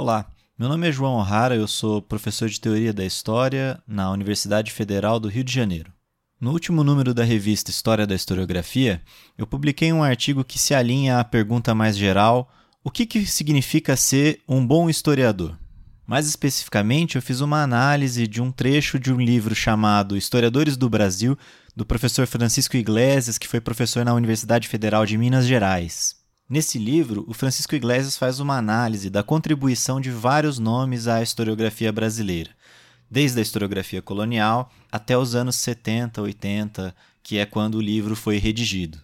Olá, meu nome é João O'Hara, eu sou professor de Teoria da História na Universidade Federal do Rio de Janeiro. No último número da revista História da Historiografia, eu publiquei um artigo que se alinha à pergunta mais geral: o que, que significa ser um bom historiador? Mais especificamente, eu fiz uma análise de um trecho de um livro chamado Historiadores do Brasil, do professor Francisco Iglesias, que foi professor na Universidade Federal de Minas Gerais. Nesse livro, o Francisco Iglesias faz uma análise da contribuição de vários nomes à historiografia brasileira, desde a historiografia colonial até os anos 70, 80, que é quando o livro foi redigido.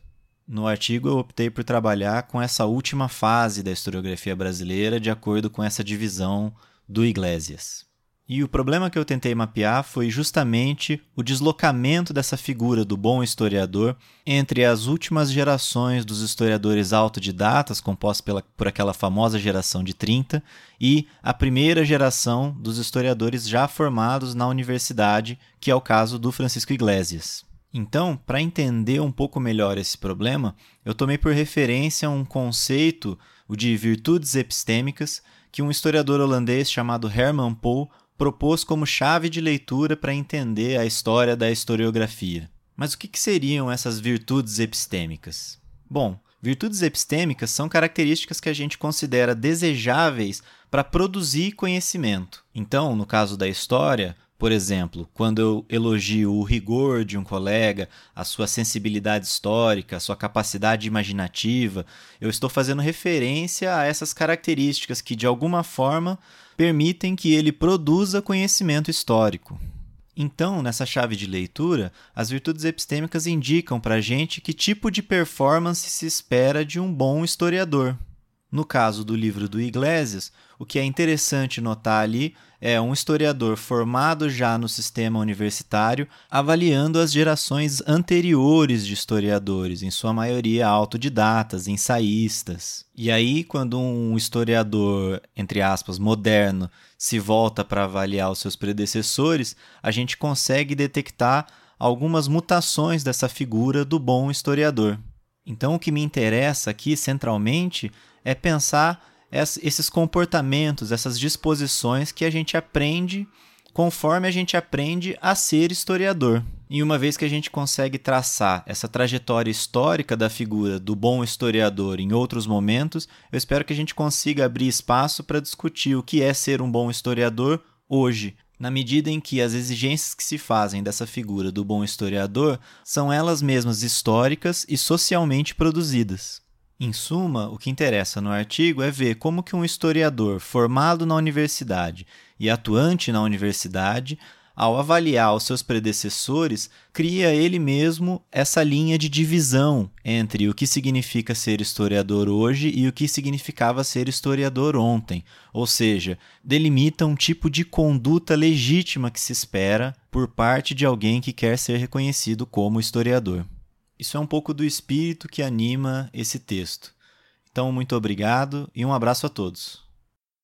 No artigo, eu optei por trabalhar com essa última fase da historiografia brasileira, de acordo com essa divisão do Iglesias. E o problema que eu tentei mapear foi justamente o deslocamento dessa figura do bom historiador entre as últimas gerações dos historiadores autodidatas, compostos pela, por aquela famosa geração de 30, e a primeira geração dos historiadores já formados na universidade, que é o caso do Francisco Iglesias. Então, para entender um pouco melhor esse problema, eu tomei por referência um conceito, o de virtudes epistêmicas, que um historiador holandês chamado Herman Pohl propôs como chave de leitura para entender a história da historiografia. Mas o que, que seriam essas virtudes epistêmicas? Bom, virtudes epistêmicas são características que a gente considera desejáveis para produzir conhecimento. Então, no caso da história, por exemplo, quando eu elogio o rigor de um colega, a sua sensibilidade histórica, a sua capacidade imaginativa, eu estou fazendo referência a essas características que, de alguma forma, permitem que ele produza conhecimento histórico. Então, nessa chave de leitura, as virtudes epistêmicas indicam para a gente que tipo de performance se espera de um bom historiador. No caso do livro do Iglesias, o que é interessante notar ali é um historiador formado já no sistema universitário avaliando as gerações anteriores de historiadores, em sua maioria autodidatas, ensaístas. E aí, quando um historiador, entre aspas, moderno, se volta para avaliar os seus predecessores, a gente consegue detectar algumas mutações dessa figura do bom historiador. Então, o que me interessa aqui centralmente é pensar esses comportamentos, essas disposições que a gente aprende conforme a gente aprende a ser historiador. E uma vez que a gente consegue traçar essa trajetória histórica da figura do bom historiador em outros momentos, eu espero que a gente consiga abrir espaço para discutir o que é ser um bom historiador hoje, na medida em que as exigências que se fazem dessa figura do bom historiador são elas mesmas históricas e socialmente produzidas. Em suma, o que interessa no artigo é ver como que um historiador formado na universidade e atuante na universidade, ao avaliar os seus predecessores, cria ele mesmo essa linha de divisão entre o que significa ser historiador hoje e o que significava ser historiador ontem, ou seja, delimita um tipo de conduta legítima que se espera por parte de alguém que quer ser reconhecido como historiador. Isso é um pouco do espírito que anima esse texto. Então, muito obrigado e um abraço a todos.